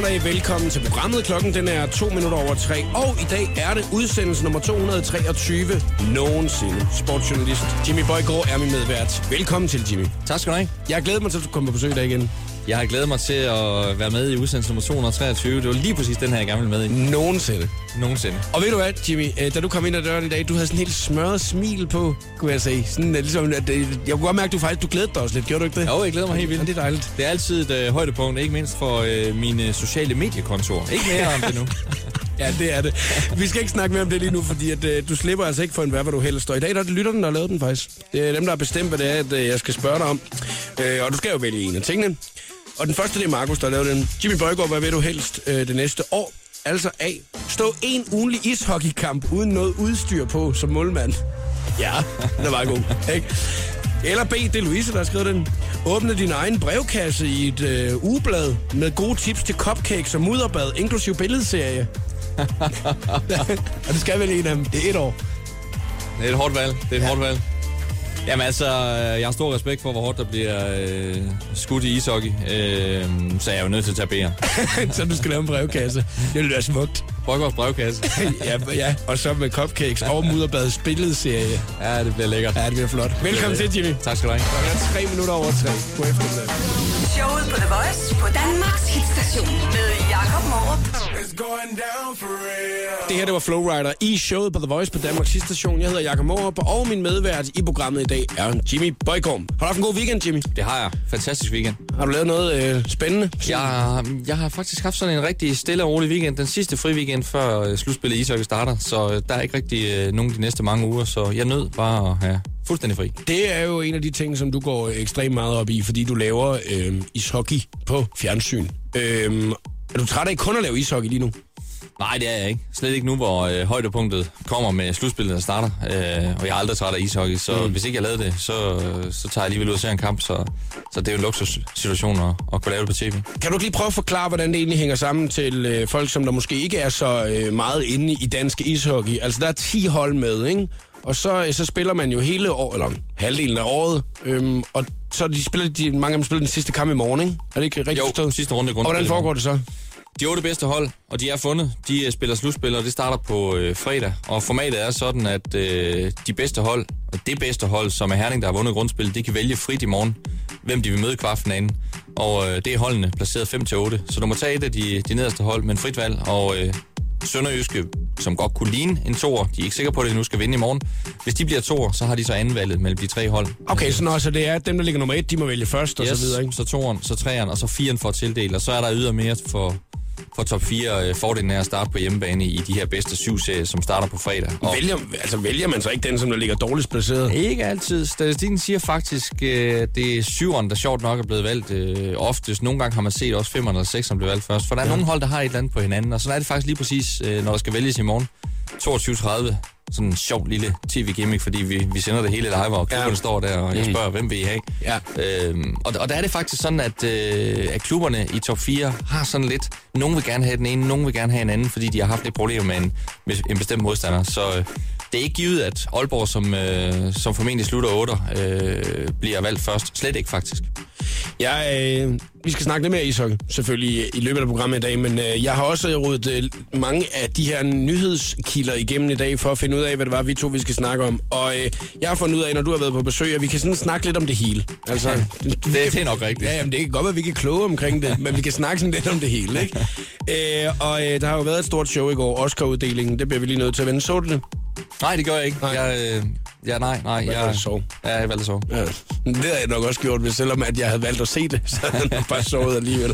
God eftermiddag. Velkommen til programmet. Klokken den er to minutter over tre. Og i dag er det udsendelse nummer 223 nogensinde. Sportsjournalist Jimmy Bøjgaard er min medvært. Velkommen til, Jimmy. Tak skal du have. Jeg glæder mig til, at du kommer på besøg i dag igen. Jeg har glædet mig til at være med i udsendelse nummer 223. Det var lige præcis den her, jeg gerne ville med i. Nogensinde. Nogensinde. Og ved du hvad, Jimmy? øh, Da du kom ind ad døren i dag, du havde sådan en helt smørret smil på, kunne jeg sige. Sådan, øh, ligesom, at, øh, jeg kunne godt mærke, at du faktisk du glædede dig også lidt. Gjorde du ikke det? Jo, jeg glæder mig helt vildt. Ja, det er dejligt. Det er altid et øh, højdepunkt, ikke mindst for øh, mine sociale mediekontor. Ikke mere om det nu. Ja, det er det. Vi skal ikke snakke mere om det lige nu, fordi at, øh, du slipper altså ikke for en hvad, hvor du helst. Og i dag der er det lytterne, der har lavet den faktisk. Det er dem, der har bestemt, hvad det er, at øh, jeg skal spørge dig om. Øh, og du skal jo vælge en af tingene. Og den første, det er Markus, der lavet den. Jimmy Bøjgaard, hvad vil du helst øh, det næste år? Altså A. Stå en ugenlig ishockeykamp uden noget udstyr på som målmand. Ja, den var god. Ikke? Eller B, det er Louise, der har skrevet den. Åbne din egen brevkasse i et øh, ugeblad med gode tips til cupcakes og mudderbad, inklusiv billedserie. og det skal vel en af dem. Det er et år. Det er et hårdt valg. Det er et ja. hårdt valg. Jamen altså, jeg har stor respekt for, hvor hårdt der bliver øh, skudt i ishockey. Øh, så jeg er jo nødt til at tage B'er. så du skal lave en brevkasse. Det vil være smukt. Brygårds brevkasse. ja, ja, og så med cupcakes og mudderbadets billedserie. Ja, det bliver lækkert. Ja, det bliver flot. Velkommen til, Jimmy. Tak skal du have. Klokken er tre minutter over tre. God eftermiddag. Showet på The Voice på Danmarks hitstation med Jakob Morup. Det her, det var Flowrider i showet på The Voice på Danmarks station. Jeg hedder Jakob Morup, og min medvært i programmet i dag er Jimmy Bøjgaard. Har du haft en god weekend, Jimmy? Det har jeg. Fantastisk weekend. Har du lavet noget øh, spændende? Jeg, jeg har faktisk haft sådan en rigtig stille og rolig weekend. Den sidste fri weekend før øh, slutspillet i ishockey starter, så øh, der er ikke rigtig øh, nogen de næste mange uger, så jeg nød bare at have fuldstændig fri. Det er jo en af de ting, som du går ekstremt meget op i, fordi du laver øh, ishockey på fjernsyn. Øh, er du træt af kun at lave ishockey lige nu? Nej, det er jeg ikke. Slet ikke nu, hvor øh, højdepunktet kommer med slutspillet, der starter. Øh, og jeg er aldrig træt af ishockey, så mm. hvis ikke jeg lavede det, så, øh, så tager jeg alligevel ud og ser en kamp. Så, så det er jo en luksussituation at, at kunne lave det på tv. Kan du ikke lige prøve at forklare, hvordan det egentlig hænger sammen til øh, folk, som der måske ikke er så øh, meget inde i dansk ishockey? Altså, der er 10 hold med, ikke? Og så, øh, så spiller man jo hele år, eller halvdelen af året, øhm, og så de spiller de, mange af dem spiller den sidste kamp i morgen, ikke? Er det ikke rigtigt Jo, forstået? sidste runde Og hvordan foregår det så? De otte bedste hold, og de er fundet. De øh, spiller slutspil, og det starter på øh, fredag. Og formatet er sådan, at øh, de bedste hold, og det bedste hold, som er Herning, der har vundet grundspillet, de kan vælge frit i morgen, hvem de vil møde i kvartfinalen. Og øh, det er holdene placeret 5-8. Så du må tage et af de, de nederste hold med en frit valg, og øh, Sønderjyske, som godt kunne ligne en toer, de er ikke sikre på, at de nu skal vinde i morgen. Hvis de bliver toer, så har de så anvalget mellem de tre hold. Okay, så, når, så det er dem, der ligger nummer et, de må vælge først, og yes, så videre, ikke? så toeren, så treeren, og så firen for at tildele. Og så er der ydermere for, for top 4 øh, fordelen er at starte på hjemmebane i de her bedste syv serier, som starter på fredag. Og Vælger, altså, vælger man så ikke den, som der ligger dårligst placeret? ikke altid. Statistikken siger faktisk, øh, det er syveren, der sjovt nok er blevet valgt øh, oftest. Nogle gange har man set også femmeren eller sekseren blive valgt først. For der er ja. nogle hold, der har et eller andet på hinanden. Og sådan er det faktisk lige præcis, øh, når der skal vælges i morgen. 22.30. Sådan en sjov lille tv-gimmick, fordi vi, vi sender det hele live, og klubberne Ja. står der, og jeg Mm. spørger, hvem vil I have? Ja. Øhm, og, og der er det faktisk sådan, at, øh, at klubberne i top 4 har sådan lidt, nogen vil gerne have den ene, nogen vil gerne have en anden, fordi de har haft lidt problemer med en, med en bestemt modstander. Så øh, det er ikke givet, at Aalborg, som, øh, som formentlig slutter 8, øh, bliver valgt først. Slet ikke faktisk. Jeg, øh, vi skal snakke lidt mere ishockey, selvfølgelig, i løbet af programmet i dag, men øh, jeg har også rodet øh, mange af de her nyhedskilder igennem i dag, for at finde ud af, hvad det var, vi to vi skal snakke om. Og øh, jeg har fundet ud af, når du har været på besøg, at vi kan sådan snakke lidt om det hele. Altså, Det, det er nok rigtigt. Ja, jamen, det kan godt være, at vi kan kloge omkring det, men vi kan snakke sådan lidt om det hele, ikke? øh, og øh, der har jo været et stort show i går, Oscar-uddelingen, det bliver vi lige nødt til at vende. Så det? Nej, det gør jeg ikke. Nej. Jeg, øh, ja, nej, nej. Jeg, det så? Ja, jeg valgte at sove. Ja, det havde jeg nok også gjort, hvis selvom at jeg havde valgt at se det, så havde jeg bare sovet alligevel.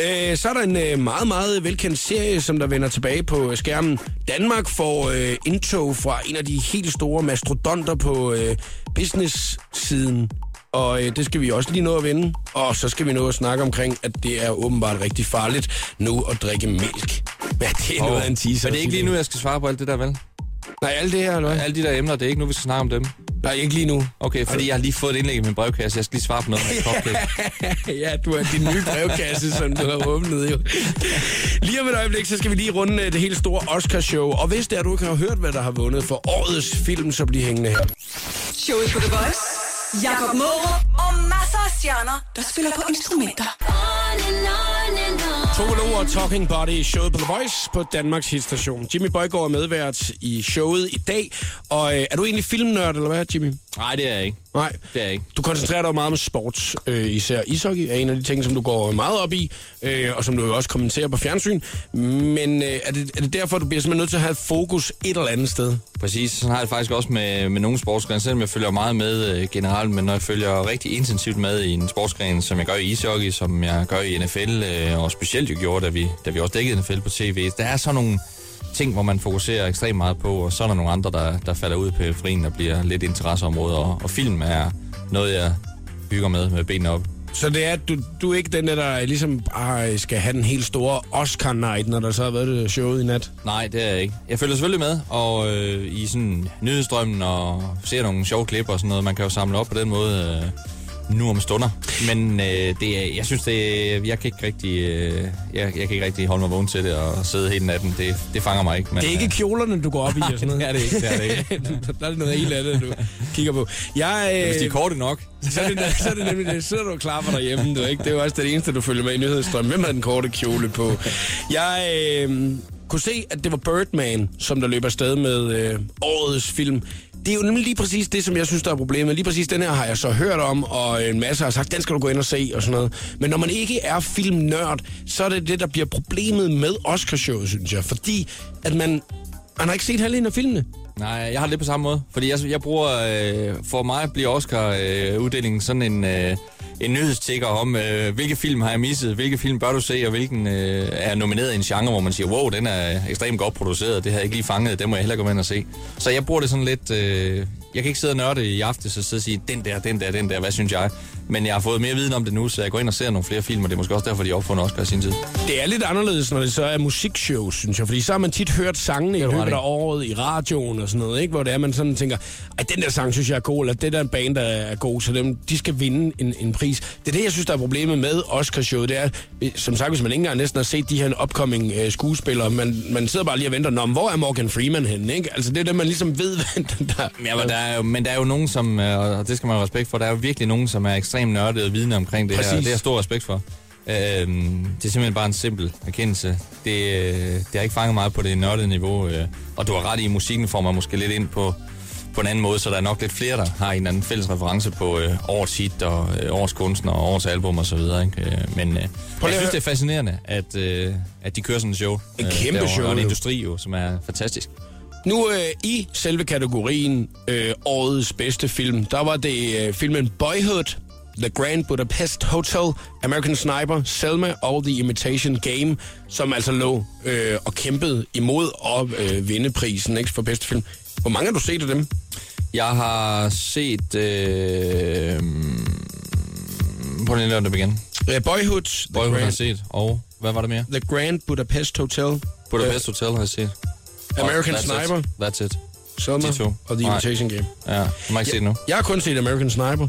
Øh, så er der en øh, meget, meget velkendt serie, som der vender tilbage på skærmen. Danmark får øh, indtog fra en af de helt store mastodonter på øh, business-siden. Og øh, det skal vi også lige nå at vende. Og så skal vi nå at snakke omkring, at det er åbenbart rigtig farligt nu at drikke mælk. Hvad det er noget af en teaser. Men det er ikke lige nu, jeg skal svare på alt det der, vel? Nej, alt det her, eller hvad? Alle de der emner, det er ikke nu, vi skal snakke om dem. Nej, ikke lige nu. Okay, fordi jeg har lige fået et indlæg i min brevkasse. Jeg skal lige svare på noget med cupcake. ja, du har din nye brevkasse, som du har åbnet jo. Lige om et øjeblik, så skal vi lige runde øh, det helt store Oscar-show. Og hvis det er, du ikke har hørt, hvad der har vundet for årets film, så bliv hængende her. Showet på The Voice. Jakob Morup og masser af stjerner, der spiller på instrumenter. On and on and Togolo og Talking Body i showet på The Voice på Danmarks hitstation. Jimmy Bøjgaard er medvært i showet i dag. Og øh, er du egentlig filmnørd, eller hvad, Jimmy? Nej, det er jeg ikke. Nej. Det er jeg ikke. Du koncentrerer dig meget om sport. Øh, især ishockey er en af de ting, som du går meget op i, øh, og som du jo også kommenterer på fjernsyn. Men øh, er, det, er det derfor, du bliver simpelthen nødt til at have fokus et eller andet sted? Præcis, sådan har jeg det faktisk også med, med nogle sportsgrene, selvom jeg følger meget med øh, generelt, men når jeg følger rigtig intensivt med i en sportsgren, som jeg gør i ishockey, som jeg gør i NFL, øh, og specielt jo gjorde, da vi, da vi også dækkede NFL på tv, der er sådan nogle ting, hvor man fokuserer ekstremt meget på, og så er der nogle andre, der, der falder ud på periferien og bliver lidt interesseområder, og, og film er noget, jeg bygger med med benene op. Så det er, at du, du er ikke den der, der ligesom bare skal have den helt store Oscar-night, når der så har været det showet i nat? Nej, det er jeg ikke. Jeg følger selvfølgelig med, og øh, i sådan nyhedsstrømmen og ser nogle sjove klip og sådan noget. Man kan jo samle op på den måde øh, nu om stunder. Men øh, det er, jeg synes, det er, jeg kan ikke rigtig, øh, jeg, jeg kan ikke rigtig holde mig vågen til det og sidde hele natten. Det, det fanger mig ikke. Men, Det er ikke øh, kjolerne, du går op i og sådan noget? det er det ikke, det er det ikke. der er noget helt andet, du kigger på. Jeg, øh, Hvis de er korte nok. så, er det, så er det nemlig det. Sidder du og klapper derhjemme, du, ikke? Det er jo også det eneste, du følger med i nyhedsstrømmen. Hvem har den korte kjole på? Jeg øh, kunne se, at det var Birdman, som der løber afsted med øh, årets film. Det er jo nemlig lige præcis det, som jeg synes, der er problemet. Lige præcis den her har jeg så hørt om, og en masse har sagt, den skal du gå ind og se, og sådan noget. Men når man ikke er filmnørd, så er det det, der bliver problemet med Oscarshowet, synes jeg. Fordi at man, man har ikke set halvdelen af filmene. Nej, jeg har det lidt på samme måde. Fordi jeg, jeg bruger, øh, for mig bliver Oscar-uddelingen øh, sådan en, øh, en nyhedstikker om, øh, hvilke film har jeg misset, hvilke film bør du se, og hvilken øh, er nomineret i en genre, hvor man siger, wow, den er ekstremt godt produceret, det har jeg ikke lige fanget, den må jeg heller gå ind og se. Så jeg bruger det sådan lidt, øh, jeg kan ikke sidde og nørde i aften, så sidde og sige, den der, den der, den der, hvad synes jeg? Men jeg har fået mere viden om det nu, så jeg går ind og ser nogle flere film, og det er måske også derfor, de opfundet Oscar i sin tid. Det er lidt anderledes, når det så er musikshows, synes jeg. Fordi så har man tit hørt sangene i løbet af året i radioen og sådan noget, ikke? Hvor det er, man sådan tænker, at den der sang synes jeg er god, eller det der band, der er god, så dem, de skal vinde en, en pris. Det er det, jeg synes, der er problemet med Oscarshowet. Det er, øh, som sagt, hvis man ikke engang næsten har set de her upcoming øh, skuespillere, man, man sidder bare lige og venter, Nå, hvor er Morgan Freeman henne, ikke? Altså, det er det, man ligesom ved, hvad der... Ja, men der er jo, men der er jo nogen, som, øh, og det skal man have respekt for, der er jo virkelig nogen, som er ekstremt nørdede og vidne omkring det her. Præcis. Det har jeg stor respekt for. Øhm, det er simpelthen bare en simpel erkendelse. Det, øh, det har ikke fanget meget på det nørdede niveau, øh, og du har ret i, musikken får man måske lidt ind på, på en anden måde, så der er nok lidt flere, der har en eller anden fælles reference på øh, årets hit og øh, årets kunstner og årets album og så videre. Ikke? Øh, Men øh, jeg synes, det er fascinerende, at, øh, at de kører sådan en show. En øh, kæmpe derovre, show, Og en industri jo, som er fantastisk. Nu øh, i selve kategorien øh, årets bedste film, der var det øh, filmen Boyhood, The Grand Budapest Hotel, American Sniper, Selma og The Imitation Game, som altså lå øh, og kæmpede imod at øh, vinde prisen ikke, for bedste film. Hvor mange har du set af dem? Jeg har set... Øh, på den lørdag igen. Uh, Boyhood, The, Boyhood har Grand, set. Og hvad var det mere? The Grand Budapest Hotel, Budapest Hotel har jeg set. American Og that's Sniper, It. That's it. Selma og The. Imitation Game. Ja, jeg har ikke set det nu. Jeg har kun set American Sniper.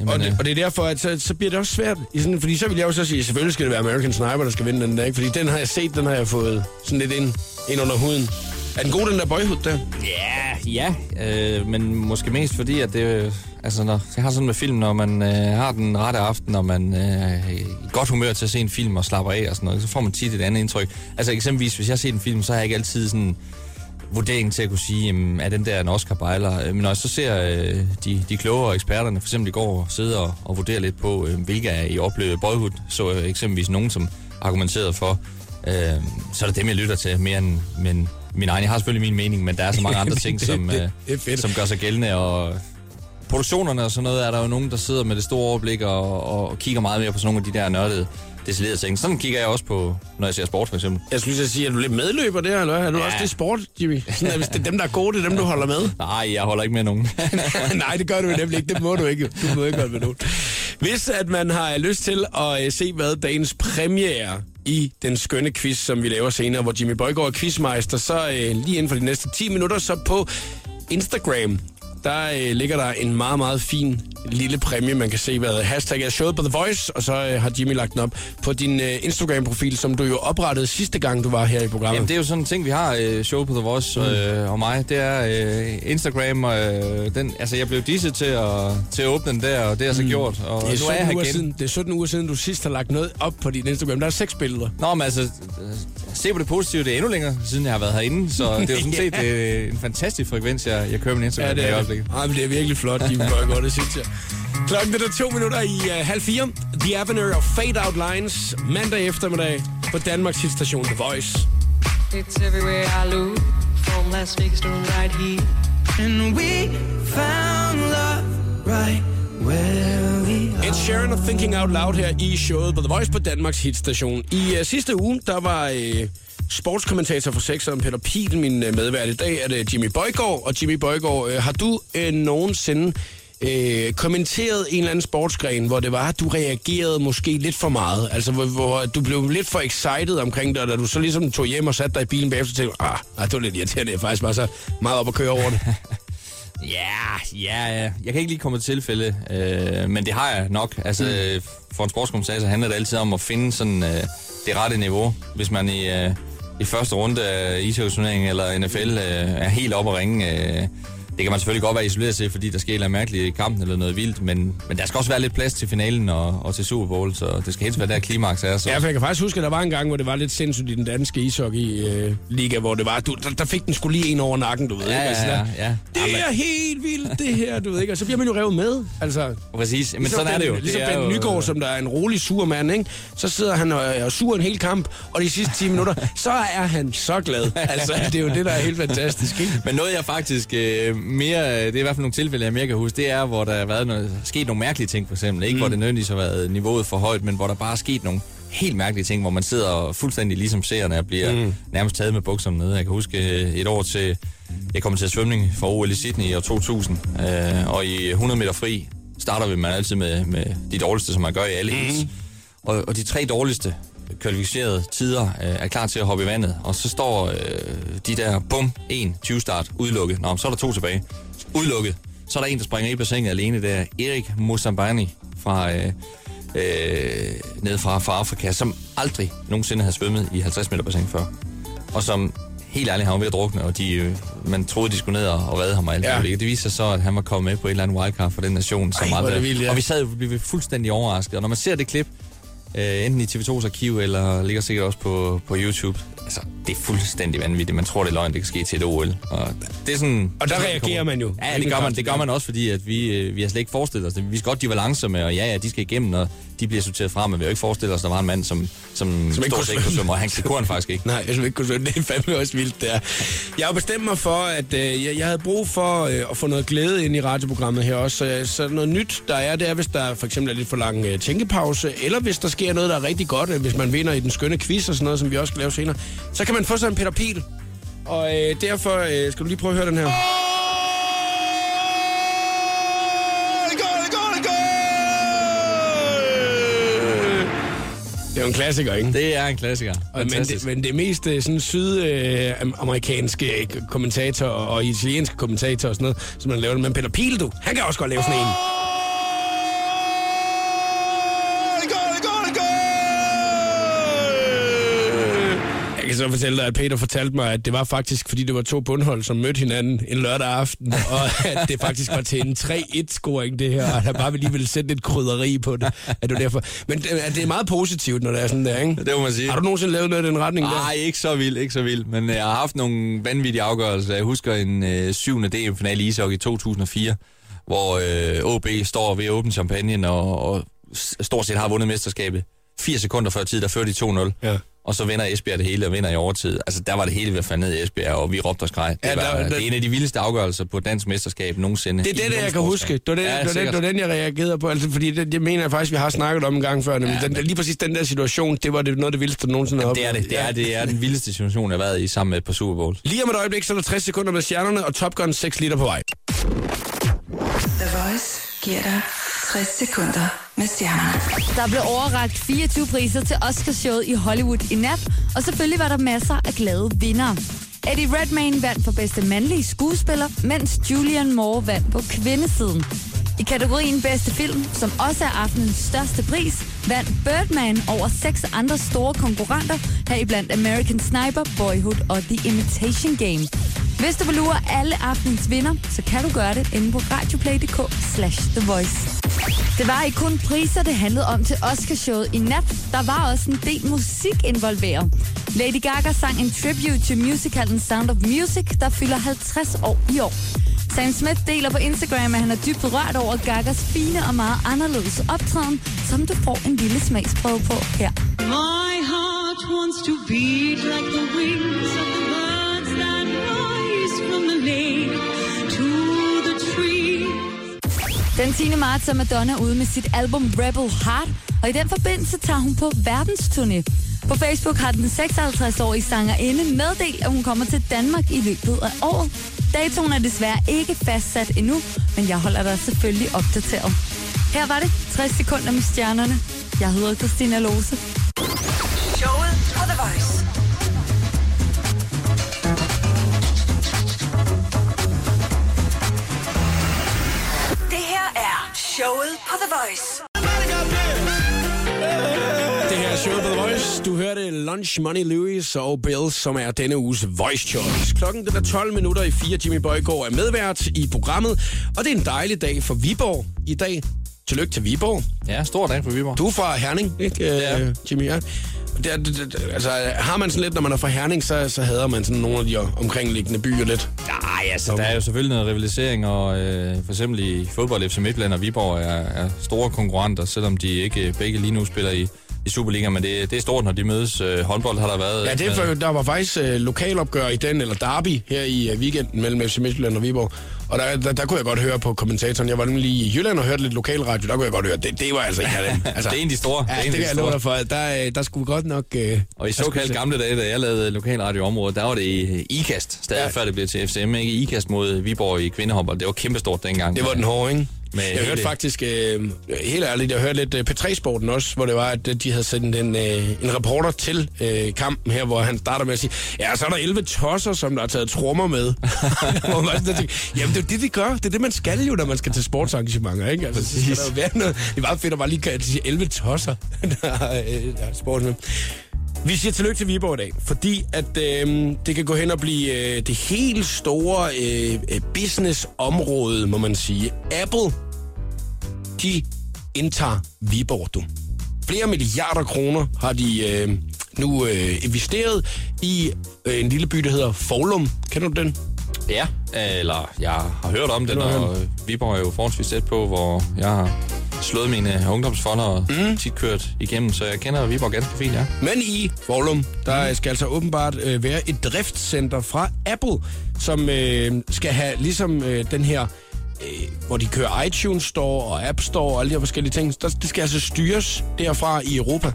Jamen, Og det, og det er derfor, at så, så bliver det også svært. I sådan, fordi så vil jeg jo så sige, selvfølgelig skal det være American Sniper, der skal vinde den der. Ikke? Fordi den har jeg set, den har jeg fået sådan lidt ind, ind under huden. Er den god, den der boyhood der? Ja, ja. Øh, men måske mest fordi, at det... Altså, når, jeg har sådan med film, når man øh, har den rette aften, og man øh, er i godt humør til at se en film og slapper af og sådan noget, så får man tit et andet indtryk. Altså eksempelvis, hvis jeg set en film, så har jeg ikke altid sådan vurdering til at kunne sige, jamen, er den der en Oscar bejler? Men når jeg så ser øh, de, de klogere eksperterne, for eksempel i går, sidde og, og vurdere lidt på, øh, hvilke af I oplevede Boyhood, så øh, eksempelvis nogen, som argumenterede for, øh, så er det dem, jeg lytter til mere end men min egen. Jeg har selvfølgelig min mening, men der er så mange andre ting, som, øh, er som gør sig gældende, og produktionerne og sådan noget, er der jo nogen, der sidder med det store overblik og, og kigger meget mere på sådan nogle af de der nørdede detaljerede ting. Sådan kigger jeg også på, når jeg ser sport for eksempel. Jeg skulle lige sige, er du lidt medløber der, eller hvad? Er du ja. Også det sport, Jimmy? Sådan, at hvis det er dem, der er gode, det er dem, du holder med. Nej, jeg holder ikke med nogen. Nej, det gør du nemlig ikke. Det må du ikke. Du må ikke holde med nogen. Hvis at man har lyst til at øh, se, hvad dagens premiere i den skønne quiz, som vi laver senere, hvor Jimmy Bøjgaard er quizmeister, så øh, lige inden for de næste 10 minutter, så på Instagram, der øh, ligger der en meget, meget fin lille præmie, man kan se, hvad hashtag er showet på The Voice, og så øh, har Jimmy lagt den op på din øh, Instagram-profil, som du jo oprettede sidste gang, du var her i programmet. Jamen, det er jo sådan en ting, vi har, øh, show på The Voice øh, og mig. Det er øh, Instagram, og øh, den, altså jeg blev disset til at, til at åbne den der, og det har jeg så gjort. Og det, er nu er jeg 17 her igen. siden, det er 17 uger siden, du sidst har lagt noget op på din Instagram. Der er seks billeder. Nå, men altså, øh, se på det positive, det er endnu længere, siden jeg har været herinde, så det er jo sådan set øh, en fantastisk frekvens, jeg, jeg kører min Instagram Ja, det i er øjeblikket. det. Ej, men det er virkelig flot, Jimmy Bøjgaard, det synes jeg. Klokken er to minutter i uh, halv fire. The Avenue of Fade Out Lines. Mandag eftermiddag på Danmarks hitstation The Voice. It's everywhere I look, from Las Vegas to right here. And we found love right where we are. Ed Sheeran og Thinking Out Loud her i showet på The Voice på Danmarks hitstation. I uh, sidste uge, der var uh, sportskommentator for sekseren Peter Piel min medvært. I dag er det Jimmy Bøjgaard, og Jimmy Bøjgaard, uh, har du uh, nogensinde uh, kommenteret en eller anden sportsgren, hvor det var, at du reagerede måske lidt for meget? Altså, hvor, hvor du blev lidt for excited omkring det, og da du så ligesom tog hjem og satte dig i bilen bagefter, tænkte du, ah, ah, det var lidt irriterende, jeg faktisk var så meget op at køre over det. Ja, ja, ja. Jeg kan ikke lige komme til tilfælde, øh, men det har jeg nok. Altså, mm. for en sportskommentator handler det altid om at finde sådan øh, det rette niveau. Hvis man i, øh, i første runde af ishockeysturneringen eller NFL øh, er helt oppe at ringe, øh, det kan man selvfølgelig godt være isoleret til, fordi der sker noget mærkeligt i kampen eller noget vildt, men, men der skal også være lidt plads til finalen og, og til Super Bowl, så det skal helst være der klimaks er. Så. Ja, for jeg kan faktisk huske, at der var en gang, hvor det var lidt sindssygt i den danske ishockey-liga, hvor det var, du, der, der fik den skulle lige en over nakken, du ved Ja, ikke? Altså, ja, der, ja, ja. Det er helt vildt, det her, du ved ikke? Og så bliver man jo revet med, altså. Præcis, men Ligesom sådan er det jo. Ligesom det er Ben jo, Nygaard, som der er en rolig sur mand, ikke? Så sidder han og er sur en hel kamp, og de sidste 10 minutter, så er han så glad. Altså, det er jo det, der er helt fantastisk, ikke? Men noget jeg faktisk øh, mere, det er i hvert fald nogle tilfælde, jeg mere kan huske, det er, hvor der har været noget, sket nogle mærkelige ting, for eksempel. Ikke mm. hvor det nødvendigvis har været niveauet for højt, men hvor der bare er sket nogle helt mærkelige ting, hvor man sidder fuldstændig ligesom seerne og bliver mm. nærmest taget med bukserne nede. Jeg kan huske øh, et år til, jeg kom til svømning for OL i Sydney i år 2000, øh, og i 100 meter fri starter vi man altid med, med de dårligste, som man gør i alle mm. og, og de tre dårligste kvalificerede tider øh, er klar til at hoppe i vandet, og så står øh, de der, bum, 1, 20 start, udelukket. Nå, så er der to tilbage. Udelukket. Så er der en, der springer i bassinet alene, det er Erik Mosambani fra, øh, øh, ned fra, fra Afrika, som aldrig nogensinde havde svømmet i 50 meter bassin før. Og som helt ærligt, han var ved at drukne, og de, øh, man troede, de skulle ned og, og redde ham og alt Ja. det. Viste sig så, at han var kommet med på et eller andet wildcard for den nation, som Ej, aldrig... vildt, ja. Og vi sad vi blev fuldstændig overrasket. Og når man ser det klip, øh, enten i TV2's arkiv, eller ligger sikkert også på, på YouTube, altså, det er fuldstændig vanvittigt. Man tror, det er løgn, det kan ske til et OL. Og det er sådan... Og der det reagerer man jo. Ja, det gør man, det gør man også, fordi at vi, øh, vi har slet ikke forestillet os det. Vi skal godt, de var langsomme, og ja, ja, de skal igennem, og de bliver sorteret fra, men vi har jo ikke forestillet os, at der var en mand, som, som, ikke stort ikke kunne svømme. og han det kunne han faktisk ikke. Nej, jeg synes ikke kunne svømme. Det er fandme også vildt, det er. Jeg har bestemt mig for, at øh, jeg, jeg havde brug for øh, at få noget glæde ind i radioprogrammet her også. Så, så noget nyt, der er, det er, hvis der for eksempel er lidt for lang øh, tænkepause, eller hvis der sker noget, der er rigtig godt, øh, hvis man vinder i den skønne quiz og sådan noget, som vi også skal lave senere, så kan man få sådan en Peter Pil. Og øh, derfor øh, skal du lige prøve at høre den her. Det er jo en klassiker, ikke? Det er en klassiker. Men, det, men det mest øh, sådan sydamerikanske øh, kommentatorer og italienske kommentatorer og sådan noget, som man laver. Men Peter Pil, du, han kan også godt lave sådan en. Så fortælle dig, at Peter fortalte mig, at det var faktisk, fordi det var to bundhold, som mødte hinanden en lørdag aften, og at det faktisk var til en 3-1-scoring, det her, og han bare lige ville sætte lidt krydderi på det. Det var derfor. Men det, er meget positivt, når det er sådan der, ikke? Det må man sige. Har du nogensinde lavet noget i den retning der? Nej, ikke så vildt, ikke så vildt. Men øh, jeg har haft nogle vanvittige afgørelser. Jeg husker en øh, syvende DM-finale i ishockey i 2004, hvor øh, OB står ved åben champagne og, og stort set har vundet mesterskabet. 4 sekunder før tid, der førte de 2-0. Ja. Og så vinder Esbjerg det hele og vinder i overtid. Altså, der var det hele ved at falde ned i Esbjerg, og vi råbte og skreg. Det, Ja, var, der- der- det er en af de vildeste afgørelser på dansk mesterskab nogensinde. Det er det, der, jeg kan huske. Det var den, Ja, det, var den, det var den, jeg reagerede på. Altså, fordi det, det mener jeg faktisk, vi har snakket om en gang før. Ja. Den, lige præcis den der situation, det var det, noget af det vildeste, du nogensinde har Det er det. Det er, det er den vildeste situation, jeg har været i sammen med på Super Bowl. Lige om et øjeblik, så er der 60 sekunder med stjernerne, og Top Gun 6 liter på vej. The Voice giver dig 60 sekunder med stjernerne. Der blev overragt 24 priser til Oscarshowet i Hollywood i nat, og selvfølgelig var der masser af glade vindere. Eddie Redmayne vandt for bedste mandlige skuespiller, mens Julian Moore vandt på kvindesiden. I kategorien bedste film, som også er aftenens største pris, vandt Birdman over seks andre store konkurrenter, heriblandt American Sniper, Boyhood og The Imitation Game. Hvis du vil lure alle aftenens vinder, så kan du gøre det inde på radioplay.dk slash The Voice. Det var ikke kun priser, det handlede om til Oscarshowet i nat. Der var også en del musik involveret. Lady Gaga sang en tribute til musicalen Sound of Music, der fylder 50 år i år. Sam Smith deler på Instagram, at han er dybt rørt over Gagas fine og meget anderledes optræden, som du får en lille smagsprøve på her. My heart wants to beat like the wings of the birds that rise from the lake. Den 10. marts er Madonna ude med sit album Rebel Heart, og i den forbindelse tager hun på verdensturné. På Facebook har den 56-årige sangerinde meddelt, at hun kommer til Danmark i løbet af året. Datoen er desværre ikke fastsat endnu, men jeg holder dig selvfølgelig opdateret. Her var det 60 sekunder med stjernerne. Jeg hedder Christina Lose. Showet på The Voice. Det her er showet på The Voice. Du hørte Lunch Money Lewis og Bill, som er denne uges Voice Choice. Klokken den er 12 minutter i 4. Jimmy Bøjgaard er medvært i programmet, og det er en dejlig dag for Viborg i dag. Tillykke til Viborg. Ja, stor dag for Viborg. Du er fra Herning, ikke, Ja. øh, Jimmy? Ja. Det det, det, altså, har man sådan lidt, når man er fra Herning, så, så hader man sådan nogle af de omkringliggende byer lidt. Nej, altså, der er jo selvfølgelig noget rivalisering, og øh, for eksempel i fodbold FC Midtland og Viborg er, er store konkurrenter, selvom de ikke begge lige nu spiller i, i Superliga, men det, det er stort, når de mødes. Øh, håndbold har der været. Ja, det er, for- der var faktisk øh, lokalopgør i den, eller derby her i øh, weekenden mellem FC Midtjylland og Viborg. Og der, der, der kunne jeg godt høre på kommentatoren, jeg var nemlig i Jylland og hørte lidt lokalradio, der kunne jeg godt høre, det, det var altså ikke af dem. Altså, Det er en af de store. Ja, Det er det, kan jeg love dig for. Der, øh, der skulle godt nok... Øh, Og i såkaldt gamle dage, da jeg lavede lokalradioområdet, der var det i IKAST, stadig ja. før det blev til FCM, ikke? IKAST mod Viborg i kvindehåndbold. Det var kæmpestort dengang. Det var den hårde, ikke? Med jeg hørte faktisk, øh, helt ærligt, jeg hørte lidt øh, P3-sporten også, hvor det var, at øh, de havde sendt en, øh, en reporter til øh, kampen her, hvor han starter med at sige, ja, så er der 11 tosser, som der har taget trommer med. hvor man sådan tænker, Jamen, det er det, de gør. Det er det, man skal jo, når man skal til sportsarrangementer, ikke? Altså, så skal der jo være noget. Det meget fedt at bare lige kan sige 11 tosser, der er, øh, der er sport med. Vi siger tillykke til Viborg i dag, fordi at øh, det kan gå hen og blive øh, det helt store øh, øh, businessområde, må man sige. Apple, de indtager Viborg, du. Flere milliarder kroner har de øh, nu øh, investeret i øh, en lille by, der hedder Folum. Kender du den? Ja, eller jeg har hørt om den, og Viborg er jo forholdsvis tæt på, hvor jeg har slået mine ungdomsfonder og mm. tit kørt igennem, så jeg kender Viborg ganske fint, ja. Men i Forlum, der skal altså åbenbart øh, være et driftscenter fra Apple, som øh, skal have ligesom øh, den her, øh, hvor de kører iTunes Store og App Store og alle de her forskellige ting. Der, det skal altså styres derfra i Europa.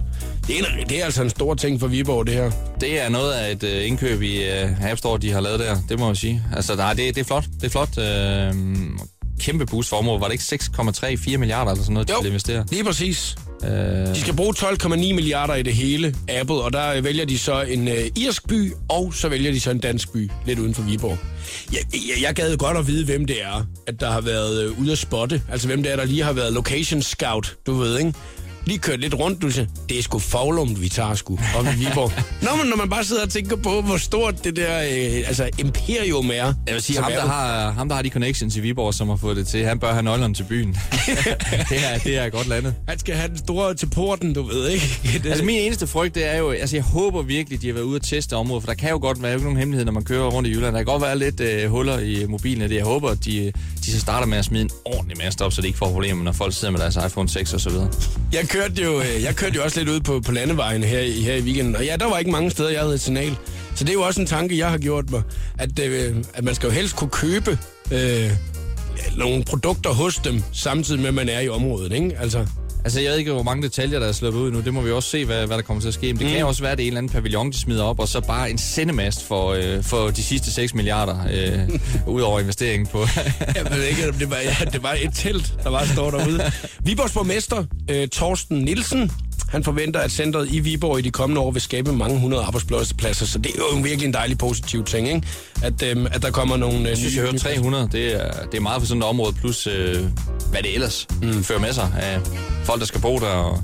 Det er, en, det er altså en stor ting for Viborg, det her. Det er noget af et øh, indkøb i øh, App Store, de har lavet der, det må jeg sige. Altså, nej, det, det er flot. Det er flot. Øh, kæmpe boost for området. Var det ikke 6,34 milliarder eller sådan noget, de Jo. ville investere? Lige præcis. Øh, De skal bruge 12,9 milliarder i det hele, Apple, og der vælger de så en øh, irsk by, og så vælger de så en dansk by, lidt uden for Viborg. Jeg, jeg, jeg gad godt at vide, hvem det er, at der har været øh, ude at spotte. Altså hvem det er, der lige har været location scout, du ved, ikke? Lige kørt lidt rundt, du siger, det er sgu Faglum, vi tager sgu, op i Viborg. Nå, men når man bare sidder og tænker på, hvor stort det der øh, altså, imperium er. jeg vil sige, ham der, har, ham, der har de connections i Viborg, som har fået det til, han bør have nøglerne til byen. det, er, det er godt landet. Han skal have den store til porten, du ved, ikke? Det, Altså min eneste frygt, det er jo, altså jeg håber virkelig, de har været ude at teste området, for der kan jo godt være jo ikke nogen hemmelighed, når man kører rundt i Jylland. Der kan godt være lidt øh, huller i mobilen, det jeg håber, at de, de så starter med at smide en ordentlig mast op, så de ikke får problemer, når folk sidder med deres iPhone 6 og så videre. Jeg kørte jo, øh, jeg kørte jo også lidt ud på, på landevejen her, i- her i weekenden, og ja, der var ikke mange steder, jeg havde et signal. Så det er jo også en tanke, jeg har gjort mig, at, øh, at man skal jo helst kunne købe øh, nogle produkter hos dem, samtidig med, at man er i området, ikke? Altså, Altså, jeg ved ikke, hvor mange detaljer, der er sluppet ud nu. Det må vi også se, hvad, hvad der kommer til at ske. Men det mm. kan også være, at det er en eller anden pavillon, de smider op, og så bare en sendemast for, øh, for de sidste 6 milliarder, øh, ud over investeringen på... jeg ved ikke, om det var, ja, det var et telt, der bare står derude. Viborgs borgmester, øh, Torsten Nielsen, Han forventer, at centret i Viborg i de kommende år vil skabe mange hundrede arbejdspladser, så det er jo virkelig en dejlig positiv ting, ikke? At, øhm, at der kommer nogle... Øh, Jeg synes, jeg hørte 300. Det er, det er meget for sådan et område, plus øh, hvad det ellers mm. fører med sig af folk, der skal bo der. Og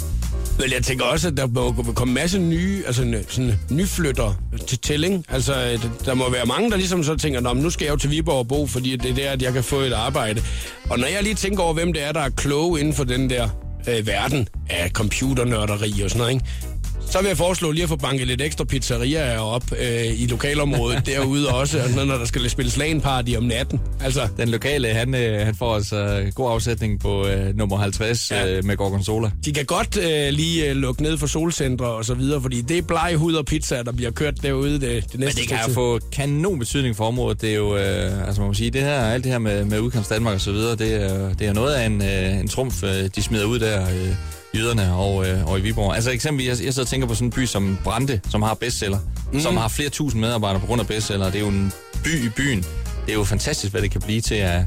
Men jeg tænker også, at der må komme masse nye, altså sådan nyflytter til tælling. Altså, øh, der må være mange, der ligesom så tænker, Nå, nu skal jeg jo til Viborg og bo, fordi det er der, at jeg kan få et arbejde. Og når jeg lige tænker over, hvem det er, der er kloge inden for den der øh, verden af computernørderi og sådan noget, ikke? Så vil jeg foreslå lige at få banket lidt ekstra pizzerier op øh, i lokalområdet derude også, og når der skal spilles LAN party om natten. Altså, den lokale, han, øh, han får altså god afsætning på øh, nummer 50 Ja. øh, med Gorgonzola. de kan godt øh, lige øh, lukke ned for solcentre og så videre, fordi det er bleg hud og pizza, der bliver kørt derude det, det næste Men det kan jo få kanon betydning for området. Det er jo, øh, altså man må sige, det her, alt det her med, med udkants Danmark og så videre, det er, det er noget af en, øh, en trumf, øh, de smider ud der, øh, jyderne og, øh, og i Viborg. Altså eksempelvis, jeg, jeg og tænker på sådan en by som Brande, som har bestseller, mm. som har flere tusind medarbejdere på grund af bestseller. Det er jo en by i byen. Det er jo fantastisk, hvad det kan blive til af,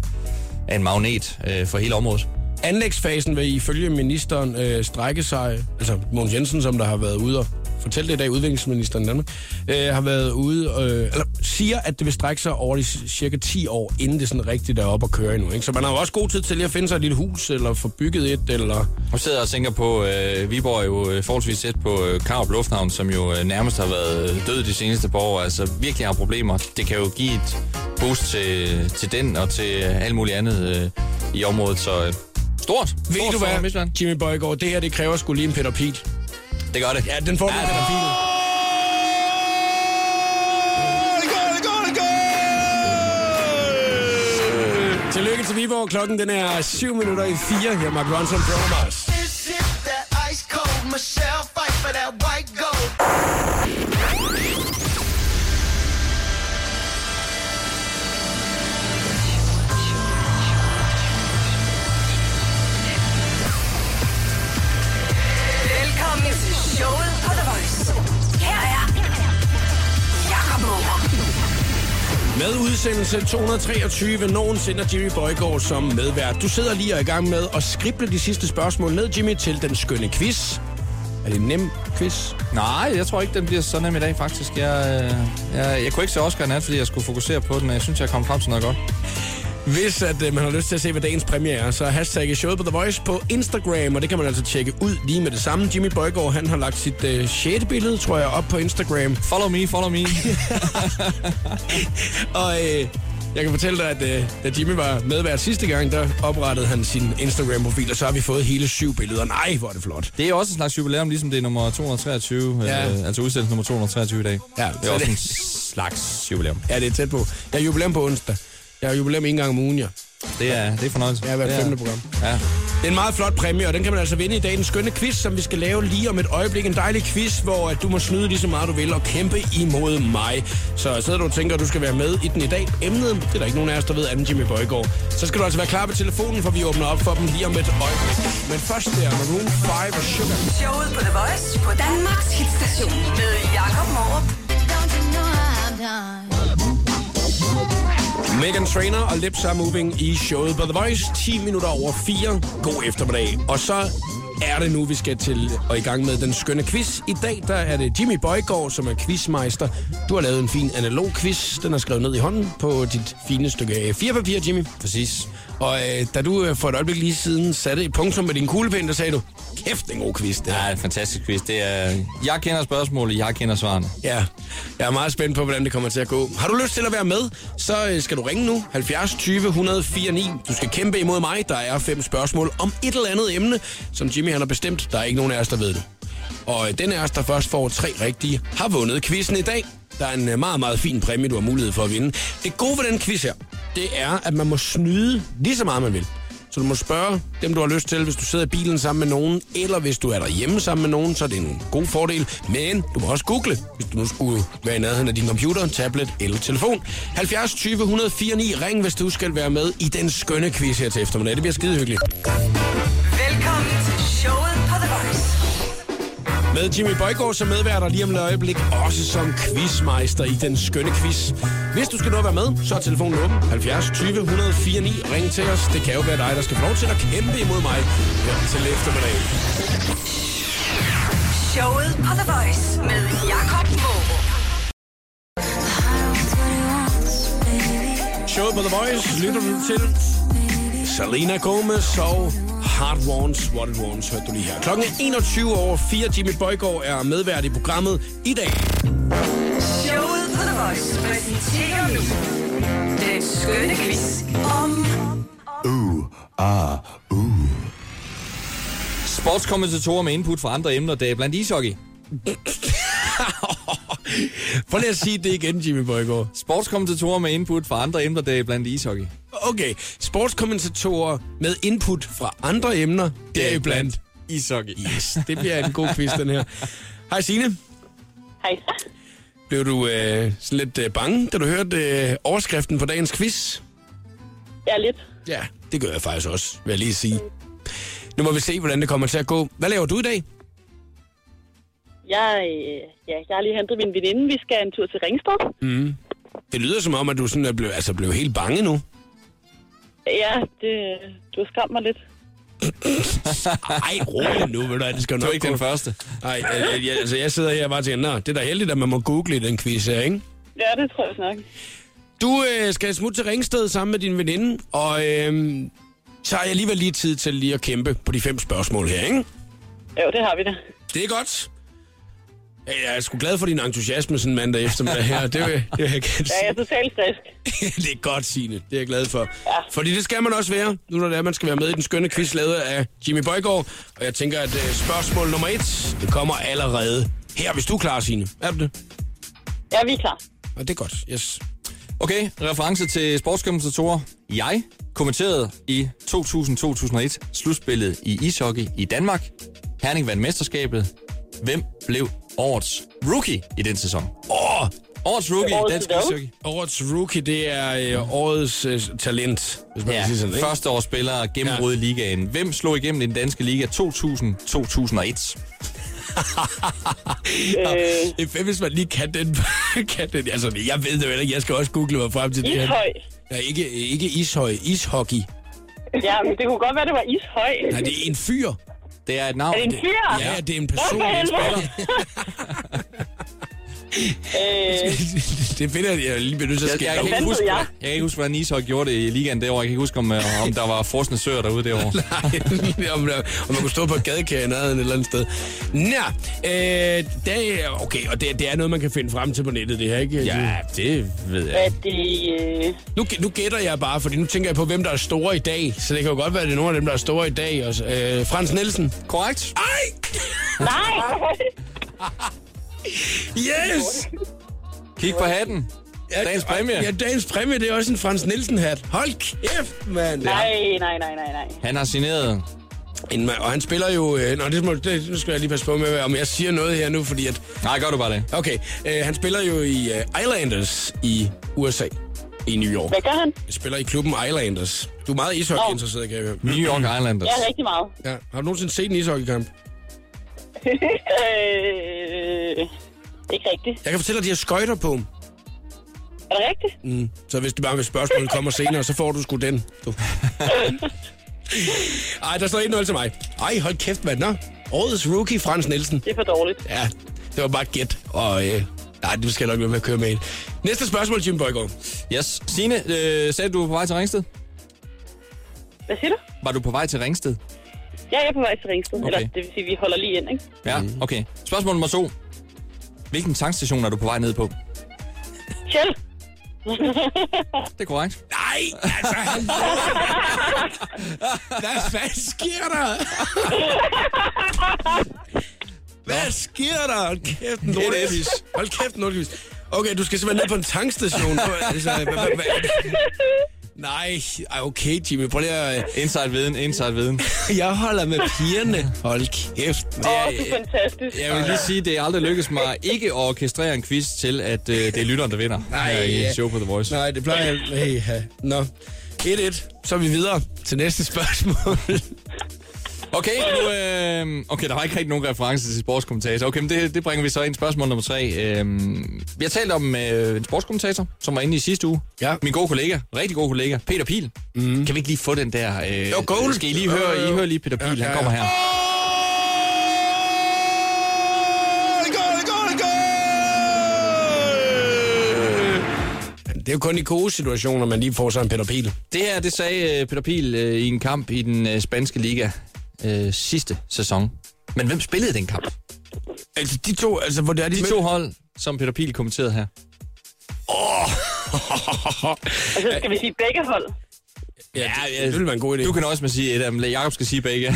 af en magnet øh, for hele området. Anlægsfasen vil ifølge ministeren øh, strække sig, altså Mogens Jensen, som der har været ude og fortælle det i dag, udviklingsministeren i Danmark, øh, har været ude, øh, eller siger, at det vil strække sig over de cirka 10 år, inden det sådan rigtigt er op at køre endnu. Ikke? Så man har jo også god tid til lige at finde sig et lille hus, eller få bygget et, eller... Nu sidder og tænker på, øh, Viborg er jo øh, forholdsvis tæt på øh, Karup Lufthavn, som jo øh, nærmest har været øh, død de seneste par år. Altså virkelig har problemer. Det kan jo give et boost til, til den og til øh, alt muligt andet øh, i området. Så øh, stort. Ved stort du for hvad, Midtjylland. Jimmy Bøjgaard, det her, det kræver sgu lige en Peter Piel. Det gør det. Ja, den får du Ja, med det- Peter Piel. Tillykke til Viborg. Klokken den er 7 minutter i 4. Her er Mark Ronson Bruno Mars. This is that ice cold Michelle fight for that white gold. Velkommen til showet på The Voice. Her er Jakob Morup. Med udsendelse 223 nogensinde Jimmy Bøjgaard som medvært. Du sidder lige og er i gang med at skrible de sidste spørgsmål ned, Jimmy, til den skønne quiz. Er det en nem quiz? Nej, jeg tror ikke, den bliver så nem i dag, faktisk. Jeg, øh, jeg, jeg kunne ikke se Oscar nat, fordi jeg skulle fokusere på den, og jeg synes, jeg kom frem til noget godt. Hvis at, øh, man har lyst til at se, hvad dagens præmie er, så hashtag showet på The Voice på Instagram, og det kan man altså tjekke ud lige med det samme. Jimmy Bøjgaard, han har lagt sit øh, 6. billede, tror jeg, op på Instagram. Follow me, follow me. Og øh, jeg kan fortælle dig, at øh, da Jimmy var medvært sidste gang, der oprettede han sin Instagram-profil, og så har vi fået hele syv billeder. Nej, hvor er det flot. Det er også en slags jubilæum, ligesom det er nummer 223, Ja. øh, altså udsendelse nummer 223 i dag. Ja, det er også det- en slags jubilæum. Ja, det er tæt på. Jeg har jubilæum på onsdag. Jeg har jubilæum en gang om ugen, ja. Det er, det er fornøjelse. Ja, hvert Det er- femte program. Ja. Det er en meget flot præmie, og den kan man altså vinde i dag. En skønne quiz, som vi skal lave lige om et øjeblik. En dejlig quiz, hvor at du må snyde lige så meget du vil og kæmpe imod mig. Så sidder du og tænker, at du skal være med i den i dag. Emnet, det er der ikke nogen af os, der ved, anden Jimmy Bøjgaard. Så skal du altså være klar på telefonen, for vi åbner op for dem lige om et øjeblik. Men først der, Maroon 5 og Sugar. Showet på The Voice på Danmarks hitstation med Jakob Morup. Megan Trainer og Lips Are Moving i showet på The Voice. 10 minutter over 4. God eftermiddag. Og så er det nu, vi skal til og i gang med den skønne quiz. I dag der er det Jimmy Bøjgaard, som er quizmeister. Du har lavet en fin analog quiz. Den er skrevet ned i hånden på dit fine stykke A4-papir, Jimmy. Præcis. Og øh, da du øh, for et øjeblik lige siden satte et punktum med din kuglepen, der sagde du, kæft, en god quiz, det er en fantastisk quiz. Det er, jeg kender spørgsmålet, jeg kender svarene. Ja, jeg er meget spændt på, hvordan det kommer til at gå. Har du lyst til at være med, så øh, skal du ringe nu. 70 20 104 9. Du skal kæmpe imod mig. Der er fem spørgsmål om et eller andet emne, som Jimmy han har bestemt. Der er ikke nogen af os, der ved det. Og øh, den af os, der først får tre rigtige, har vundet quizzen i dag. Der er en øh, meget, meget fin præmie, du har mulighed for at vinde. Det gode ved den quiz her, det er, at man må snyde lige så meget, man vil. Så du må spørge dem, du har lyst til, hvis du sidder i bilen sammen med nogen, eller hvis du er derhjemme sammen med nogen, så er det en god fordel. Men du må også google, hvis du nu skulle være i nærheden af din computer, tablet eller telefon. 70 20 104 9. Ring, hvis du skal være med i den skønne quiz her til eftermiddag. Det bliver skide hyggeligt. Med Jimmy Bøjgaard som medværter lige om et øjeblik, også som quizmeister i den skønne quiz. Hvis du skal nå at være med, så er telefonen åben. 70 20 104 9. Ring til os. Det kan jo være dig, der skal få lov til at kæmpe imod mig her til eftermiddag. Showet på The Voice med Jakob Morup. Showet på The Voice lytter du til. Selena Gomez og Heart Wants What It Wants, hørte du lige her. Klokken er 21 over 4. Jimmy Bøjgaard er medvært i programmet i dag. Showet på The Voice præsenterer nu den skønne quiz om Sportskommentatorer med input fra andre emner, det er blandt ishockey. Prøv lige at sige det igen, Jimmy Bøjgaard. Sportskommentatorer med input fra andre emner, det er blandt ishockey. Okay, sportskommentatorer med input fra andre emner, det er blandt. Ishockey. Yes, det bliver en god quiz, den her. Hej Signe. Hej. Blev du øh, sådan lidt øh, bange, da du hørte øh, overskriften på dagens quiz? Ja, lidt. Ja, det gør jeg faktisk også, vil jeg lige sige. Nu må vi se, hvordan det kommer til at gå. Hvad laver du i dag? Jeg, øh, ja, jeg har lige hentet min veninde. Vi skal en tur til Ringsted. Det lyder som om, at du sådan er blevet, altså blev helt bange nu. Ja, det, du har skræmt mig lidt. Ej, rolig nu, ved du, det skal Du nok er ikke gå. den første. Nej, jeg, altså, jeg sidder her og bare tænker, Nå, det er da heldigt, at man må google i den quiz her, ikke? Ja, det tror jeg nok. Du øh, skal smutte til Ringsted sammen med din veninde, og øh, så har jeg alligevel lige tid til lige at kæmpe på de fem spørgsmål her, ikke? Jo, det har vi da. Det er godt. Jeg er sgu glad for din entusiasme sådan mandag eftermiddag her. Det, det, det, jeg kan Ja, jeg er totalt frisk. det er godt, Signe. Det er jeg glad for. Ja. Fordi det skal man også være, nu når det er, man skal være med i den skønne quiz lavet af Jimmy Bøjgaard. Og jeg tænker, at uh, spørgsmål nummer et, det kommer allerede her, hvis du er klar, Signe. Er du det? Ja, vi er klar. Og det er godt, yes. Okay, reference til sportskommentatorer. Jeg kommenterede i 2000-2001 slutspillet i ishockey i Danmark. Herning vandt mesterskabet. Hvem blev årets rookie i den sæson? Åh, Årets rookie i Årets dansk ishockey. årets rookie, det er øh, årets øh, talent, hvis man Ja, kan sige sådan, ikke? første års spiller gennembrud i ligaen. Hvem slog igennem i den danske liga 2000-2001? Øh, Øh, hvis man lige kan den, kan den. Altså, jeg ved det jo ikke. Jeg skal også google mig frem til det her. ishøj. Ja, ikke, ikke ishøj, ishockey. Ja, men det kunne godt være, det var ishøj. Nej, det er en fyr. Det er et navn. Er det en fyr? Ja, det er en person. for en helvede? Øh, det finder jeg, jeg er lige nødt til at Jeg, skære. jeg, kan ikke huske, jeg? jeg kan ikke huske, hvordan ishockey gjorde det i ligaen det år. Jeg kan ikke huske, om, øh, om der var frosne søer derude det år. Nej, om, der, om man kunne stå på et gadekær i nærheden et eller andet sted. Nå, øh, det er, okay, og det, det er noget, man kan finde frem til på nettet, det her, ikke? Ja, det ved er jeg. det... Øh, Nu, nu gætter jeg bare, fordi nu tænker jeg på, hvem der er store i dag. Så det kan jo godt være, at det er nogle af dem, der er store i dag. Også. Øh, Frans Nielsen. Korrekt. Ej! nej! Yes! Kig på hatten. Dagens præmie. Ja, dagens præmie, det er også en Frans Nielsen-hat. Hold kæft, mand. nej, nej, nej, nej, nej. Han har signeret. En, og han spiller jo... Øh, nå, det, må, det, nu skal jeg lige passe på med, om jeg siger noget her nu, fordi at... Nej, gør du bare det. Okay, øh, han spiller jo i øh, Islanders i USA, i New York. Hvad gør han? Han spiller i klubben Islanders. Du er meget ishockey-interesseret, kan jeg høre. New York Islanders. Ja, rigtig meget. Ja. Har du nogensinde set en ishockeykamp? Øh, ikke rigtigt. Jeg kan fortælle dig, at de har skøjter på. Er det rigtigt? Mm. Så hvis det bare hvis spørgsmålet kommer senere, så får du sgu den. Du. Ej, der står 1-0 til mig. Ej, hold kæft, mand. Nå, årets rookie, Frans Nielsen. Det er for dårligt. Ja, det var bare gæt. Og øh, nej, det skal nok være med at køre med. Næste spørgsmål, Jim Bøjgaard. Yes. Signe, øh, sagde du, du var på vej til Ringsted? Hvad siger du? Var du på vej til Ringsted? Ja, jeg er på vej til Ringsted. Okay. Eller det vil sige, vi holder lige ind, ikke? Ja, okay. Spørgsmål nummer to. Hvilken tankstation er du på vej ned på? Kjell! Det er korrekt. Nej, altså... Han... hvad, hvad sker der? hvad sker der? Hold kæft, en lortequiz. Hold kæft, en lortequiz. Okay, du skal simpelthen ned på en tankstation. altså, hvad, hvad, hvad? Nej, ej, okay, Jimmy, prøv lige at... Inside viden, inside viden. Jeg holder med pigerne. Hold kæft. Det Åh, er, oh, det er fantastisk. Jeg vil lige sige, det er aldrig lykkedes mig ikke at orkestrere en quiz til, at øh, det er lytteren, der vinder Nej, i ja. show på The Voice. Nej, det plejer jeg... Hey, ha. Nå. 1-1. Så er vi videre til næste spørgsmål. Okay, nu, øh, okay, der var ikke rigtig nogen reference til sportskommentator. Okay, men det, det bringer vi så ind. Spørgsmål nummer tre. Øh, vi har talt om øh, en sportskommentator, som var inde i sidste uge. Ja. Min gode kollega, rigtig god kollega, Peter Pil. Mm. Kan vi ikke lige få den der... Øh, goal. Øh, skal I lige høre, øh, I hører lige Peter Pil, ja, ja, ja. han kommer her. Oh! det er jo kun i gode situationer, man lige får sådan en Peter Pil. Det her, det sagde øh, Peter Pil øh, i en kamp i den øh, spanske liga øh, sidste sæson. Men hvem spillede den kamp? Altså, de to, altså, hvor det er de, De to hold, som Peter Pil kommenterede her. Altså, skal vi sige begge hold? Ja, det, det ville være en god idé. Du kan også med sige et af dem. Jakob skal sige begge.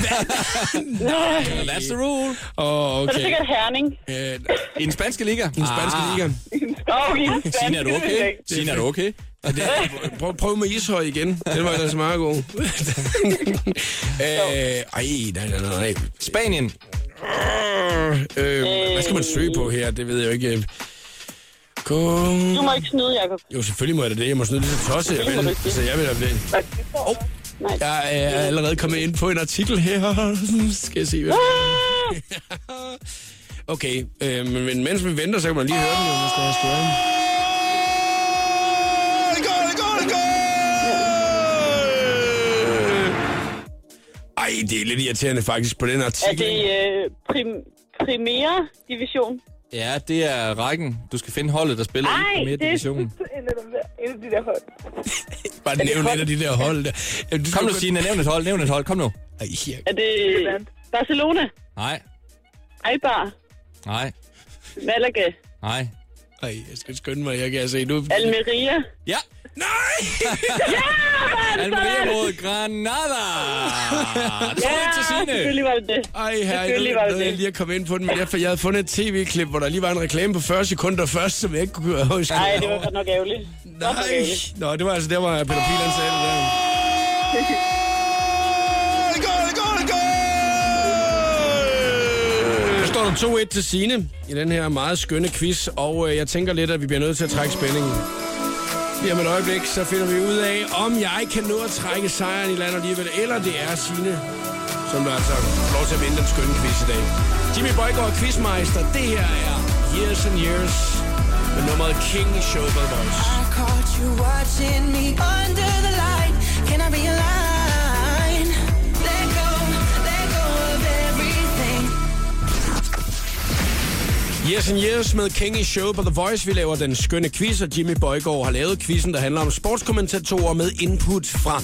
That's the rule. Åh, Så er det okay. sikkert Herning. Øh, I den spanske liga? den spanske Ah. liga. Okay, Signe, er du okay? Signe, er du okay? Det, prøv, prøv med Ishøj igen. Den var altså meget god. øh, ej, nej, nej, nej. Spanien. Øh, hvad skal man søge på her? Det ved jeg jo ikke. Gå... Du må ikke snyde, Jacob. Jo, selvfølgelig må jeg da det. Jeg må snyde lidt til tosset, jeg Det må vil. Så jeg vil da blive... Oh. Nej. Jeg er allerede kommet ind på en artikel her. Skal jeg se, hvad... Okay, øh, men, men mens vi venter, så kan man lige høre den jo, hvis der er større. Ej, det er lidt irriterende faktisk på den Er artikel. det øh, prim, Primera Division? Ja, det er rækken. Du skal finde holdet, der spiller i Nej, Premier det er Division. en af, de der hold. Bare nævne et af de der hold der. Jamen, du Kom nu, Signe. Nævn et hold. Nævn et hold. Kom nu. Ej, ja. Er det Barcelona? Nej. Eibar? Nej. Malaga? Nej. Ej, jeg skal skynde mig, jeg kan se nu. Almeria? Ja. Nej! Almeria mod Granada. 2 til Signe. selvfølgelig var det det. Ej, her Selvfølgelig var det noget, jeg det. lige at komme ind på den, men derfor, jeg havde fundet et tv-klip, hvor der lige var en reklame på 40 sekunder først, som jeg ikke kunne huske. Nej, det var godt nok ærgerligt. Godt nok Nej. ærgerligt. Nå, det var altså der, hvor Peter Piel han sagde det der. Der står der 2-1 til Signe i den her meget skønne quiz, og øh, jeg tænker lidt, at vi bliver nødt til at trække spændingen. Lige om et øjeblik, så finder vi ud af, om jeg kan nå at trække sejren i land alligevel, eller det er sine, som der altså får lov til at vinde den skønne quiz i dag. Jimmy Bøjgaard, quizmeister. Det her er Years and Years med nummeret King i Show by Voice. I caught you watching me under the light. Can I be Yes and Yes med King i Show på The Voice. Vi laver den skønne quiz, og Jimmy Bøjgaard har lavet quizzen, der handler om sportskommentatorer med input fra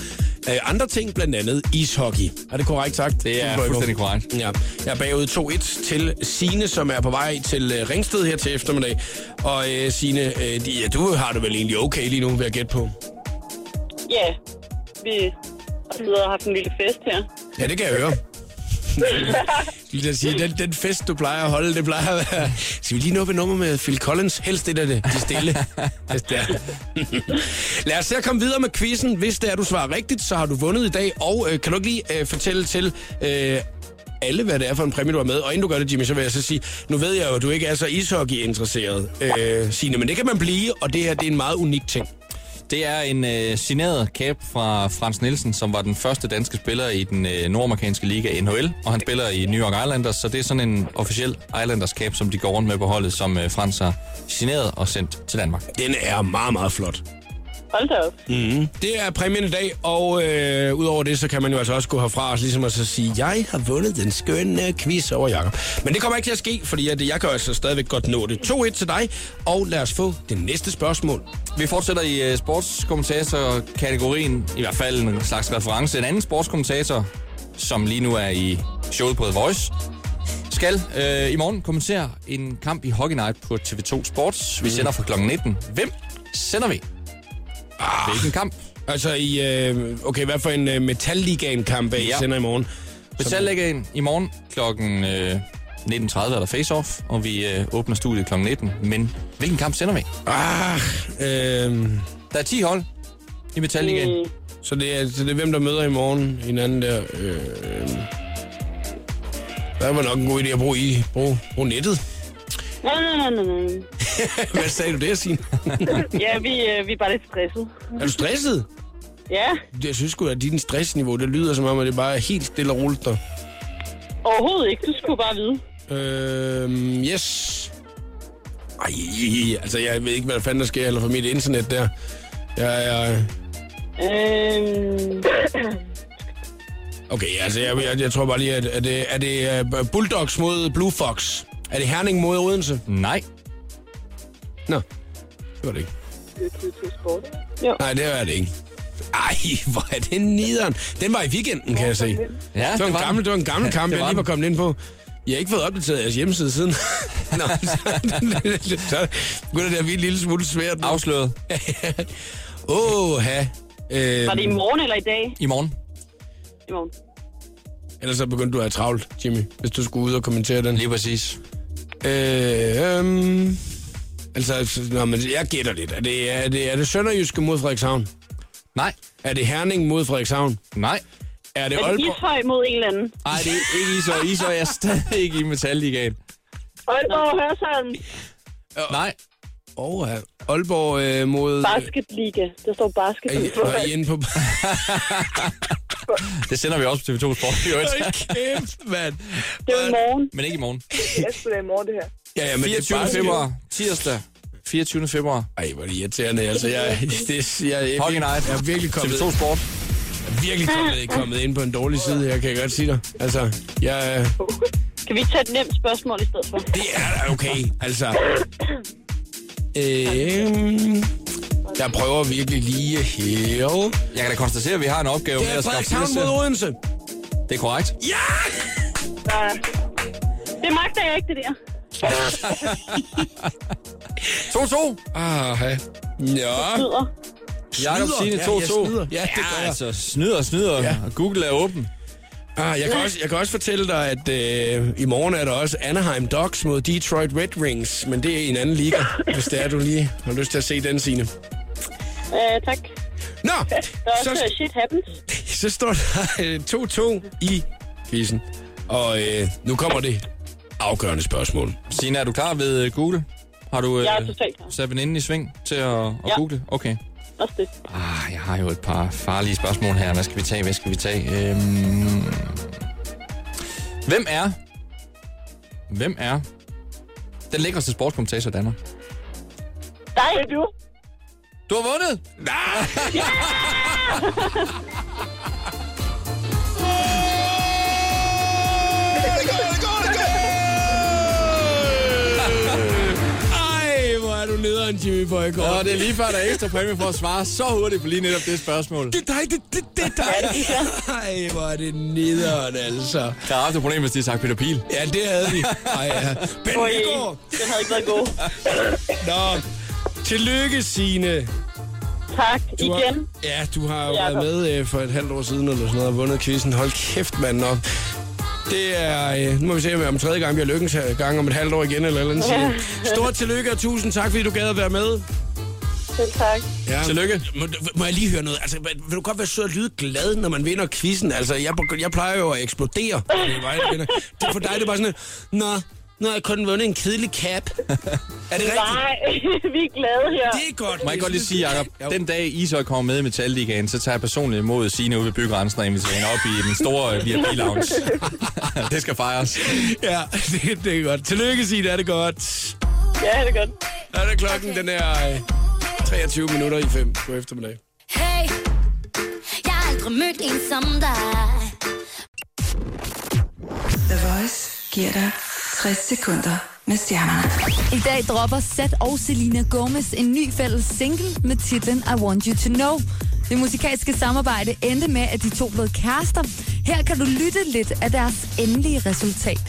øh, andre ting, blandt andet ishockey. Er det korrekt sagt? Det er fuldstændig korrekt. Ja, jeg er bagud 2-1 til Sine, som er på vej til øh, Ringsted her til eftermiddag. Og øh, Sine, øh, de, ja, du har det vel egentlig okay lige nu, ved at gætte på. Ja, vi har siddet og haft en lille fest her. Ja, det kan jeg høre. Lige at sige, den, den fest, du plejer at holde, det plejer at være... Skal vi lige nå et nummer med Phil Collins? Helst det der det, de stille. Hvis det er. Lad os se at komme videre med quizzen. Hvis det er, du svarer rigtigt, så har du vundet i dag. Og øh, kan du ikke lige øh, fortælle til øh, alle, hvad det er for en præmie, du har med? Og inden du gør det, Jimmy, så vil jeg så sige, nu ved jeg jo, at du ikke er så ishockey-interesseret, øh, Signe, men det kan man blive, og det her det er en meget unik ting. Det er en øh, signeret cap fra Frans Nielsen, som var den første danske spiller i den øh, nordamerikanske liga NHL, og han spiller i New York Islanders, så det er sådan en officiel Islanders cap, som de går rundt med på holdet, som øh, Frans har signeret og sendt til Danmark. Den er meget, meget flot. Hold da op. Mm. Det er præmien i dag, og øh, udover det, så kan man jo altså også gå herfra og ligesom at så sige, jeg har vundet den skønne quiz over Jacob. Men det kommer ikke til at ske, fordi at jeg kan altså stadigvæk godt nå det. 2-1 til dig, og lad os få det næste spørgsmål. Vi fortsætter i øh, sportskommentator-kategorien, i hvert fald en slags reference. En anden sportskommentator, som lige nu er i showet på The Voice, skal øh, i morgen kommentere en kamp i Hockey Night på TV2 Sports. Vi sender fra kl. 19. Hvem sender vi? Ah. Hvilken kamp? Altså i, øh, okay, hvad for en øh, Metalligaen-kamp, I Ja. sender i morgen? Metalligaen i morgen klokken øh, 19.30 er der face-off, og vi øh, åbner studiet kl. 19. Men hvilken kamp sender vi? Ah, øh, Der er 10 hold i Metalligaen. Mm, så, det er, så det er hvem, der møder i morgen hinanden der. Øh, der var nok en god idé at bruge, i, bruge, bruge nettet. nej, nej, nej, nej, nej. Hvad sagde du der, Signe? Ja, vi, øh, vi er bare lidt stresset. er du stresset? Ja, Jeg synes sgu, at dit stressniveau, det lyder som om, at det bare er helt stille og roligt der. overhovedet ikke. Du skulle bare vide. Øhm, yes. Ej, altså jeg ved ikke, hvad fanden der sker eller for mit internet der. Jeg er... Øhm, Okay, altså jeg, jeg, jeg tror bare lige, at er det, er det uh, Bulldogs mod Blue Fox? Er det Herning mod Odense? Nej. Nå, det var det ikke. Det er TV2 Sport. Jo. Nej, det er det ikke. Ej, hvor er det nederen. Den var i weekenden, kan jeg se. Ja, det, var det en var gammel, det var en gammel Ja, kamp, det jeg var lige var kommet ind på. Jeg har ikke fået opdateret jeres hjemmeside siden. Nå, så, så begynder det at blive en lille smule svært nu. Afsløret Åh, ha. Øh, Var det i morgen eller i dag? i morgen. I morgen. Ellers så begyndte du at have travlt, Jimmy, hvis du skulle ud og kommentere den. Lige præcis. Øh, øhm, altså, når man, jeg gætter lidt. Er det, er, det, er det Sønderjyske mod Frederikshavn? Nej. Er det Herning mod Frederikshavn? Nej. Er det Er det Aalborg? Ishøj mod en eller anden? Nej, det er ikke Ishøj. Ishøj er stadig ikke i Metalligaen. Aalborg Hørsholm. Nej. Oh, ja. Aalborg øh, mod... Basketliga. Der står basket. Er I, var I inde på... Det sender vi også på TV2 Sport. Hold kæft, mand. Det er i morgen. Men ikke i morgen. Jeg skulle da i morgen, det her. Ja, ja, men 24. det er bare... februar. Tirsdag. 24. februar. Ej, hvor er det irriterende. Altså, jeg, det, jeg, jeg, Hockey Night. jeg er virkelig kommet, TV2 Sport. virkelig kommet, kommet ind på en dårlig side her, kan jeg godt sige dig. Altså, jeg, Kan vi tage et nemt spørgsmål i stedet for? det er okay. Altså, øhm, jeg prøver virkelig lige her. Jeg kan da konstatere, at vi har en opgave Det med er at skaffe Frederikshavn mod Odense. Det er korrekt. Ja! Ja. Det magter jeg ikke, det der. 2-2. Ah, ja. Ja. Snyder. Jakob. Signe Ja, 2-2. jeg snyder. Ja, det gør jeg. altså, snyder og snyder. Ja. Og Google er åben. Ah, jeg, kan også, jeg kan også fortælle dig, at øh, i morgen er der også Anaheim Ducks mod Detroit Red Wings, men det er i en anden liga, hvis det er, du lige har lyst til at se den scene. Øh, tak. Nå, Der er så, øh, shit happens. så står der øh, 2-2 i quizzen, og øh, nu kommer det afgørende spørgsmål. Signe, er du klar ved øh, Google? Har du øh, Jeg er totalt klar. sat veninden i sving til at, at Ja. google? Okay. Også det. Ah, jeg har jo et par farlige spørgsmål her. Hvad skal vi tage? Hvad skal vi tage? Øhm... Hvem er... Hvem er den lækreste sportskommentator i Danmark? Dig, du. Du har vundet! Ej, er nederen, Jimmy Bøjgaard. Og det er lige før, der er ekstra præmie for at svare så hurtigt på lige netop det spørgsmål. Det er dig, det, det, det er dig. Ej, hvor er det nederen, altså. Jeg har haft et problem, hvis de har sagt Peter Pil. Ja, det havde vi. Ej, ja. Ben Nygaard. den havde ikke været god. Nå, tillykke, Signe. Tak. Du har, Igen. ja, du har jo Jakob. været med øh, for et halvt år siden, eller sådan noget, og vundet quizzen. Hold kæft, mand. Nå. Det er, øh, nu må vi se, om om tredje gang bliver lykkens her gang om et halvt år igen, eller eller andet. Stort tillykke, og tusind tak, fordi du gad at være med. Selv tak. Ja. Tillykke. Må, må jeg lige høre noget? Altså, vil du godt være sød og lyde glad, når man vinder quizzen? Altså, jeg, jeg plejer jo at eksplodere. Det, for dig det er bare sådan, Nå, nu har jeg kun vundet en kedelig cap. er det rigtigt? Nej, vi er glade her. Det er godt. Må jeg godt lige sige, Jacob, den dag Ishøj kommer med i Metalligaen, så tager jeg personligt imod Signe ude ved byggrænsen og inviterer hende op i den store øh, VIP lounge. det skal fejres. Ja, det, det er godt. Tillykke, Signe, er det godt. Ja, det er godt. Der er det klokken, den er øh, 23 minutter i 5 på eftermiddag. Hey, jeg har aldrig mødt en som dig. The Voice giver dig 60 sekunder med stjernerne. I dag dropper Seth og Selena Gomez en ny fælles single med titlen I Want You To Know. Det musikalske samarbejde endte med, at de to blev kærester. Her kan du lytte lidt af deres endelige resultat.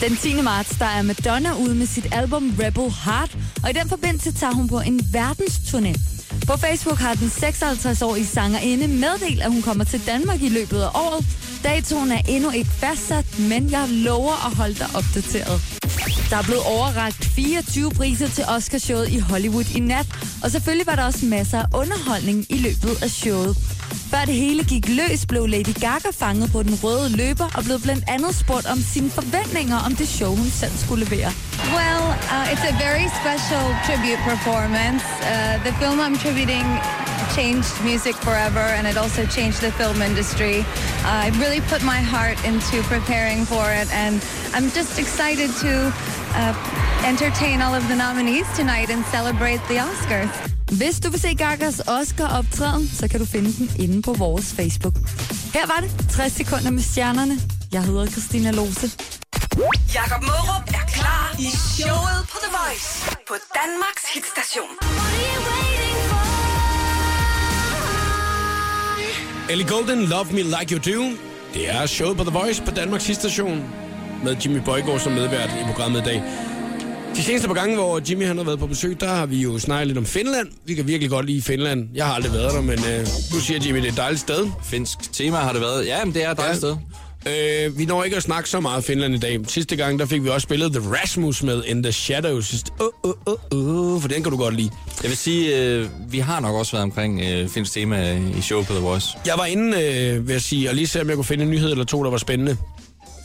Den 10. marts, der er Madonna ude med sit album Rebel Heart, og i den forbindelse tager hun på en verdensturné. På Facebook har den 56-årige sangerinde meddelt, at hun kommer til Danmark i løbet af året. Datoen er endnu ikke fastsat, men jeg lover at holde dig opdateret. Der er blevet overragt 24 priser til Oscarshowet i Hollywood i nat, og selvfølgelig var der også masser af underholdning i løbet af showet. Før det hele gik løs, blev Lady Gaga fanget på den røde løber og blev blandt andet spurgt om sine forventninger om det show, hun selv skulle levere. Well, uh, it's a very special tribute performance. Uh, the film I'm tributing changed music forever, and it also changed the film industry. Uh, I really put my heart into preparing for it, and I'm just excited to uh, entertain all of the nominees tonight and celebrate the Oscars. Hvis du vil se Gagas Oscar-optræden, så kan du finde den inde på vores Facebook. Her var det 60 sekunder med stjernerne. Jeg hedder Christina Lose. Jakob Mørup er klar i showet på The Voice på Danmarks hitstation. Ellie Golden, Love Me Like You Do. Det er showet på The Voice på Danmarks station med Jimmy Bøjgaard som medvært i programmet i dag. De seneste par gange, hvor Jimmy han har været på besøg, der har vi jo snakket lidt om Finland. Vi kan virkelig godt lide Finland. Jeg har aldrig været der, men øh, nu siger Jimmy, det er et dejligt sted. Finsk tema har det været. Ja, men det er et dejligt Ja. sted. Øh, vi når ikke at snakke så meget Finland i dag. Sidste gang, der fik vi også spillet The Rasmus med In The Shadows. Åh, åh, åh, åh, for den kan du godt lide. Jeg vil sige, øh, vi har nok også været omkring øh, finsk tema i show på The Voice. Jeg var inde, øh, vil jeg sige, og lige se, om jeg kunne finde en nyhed eller to, der var spændende.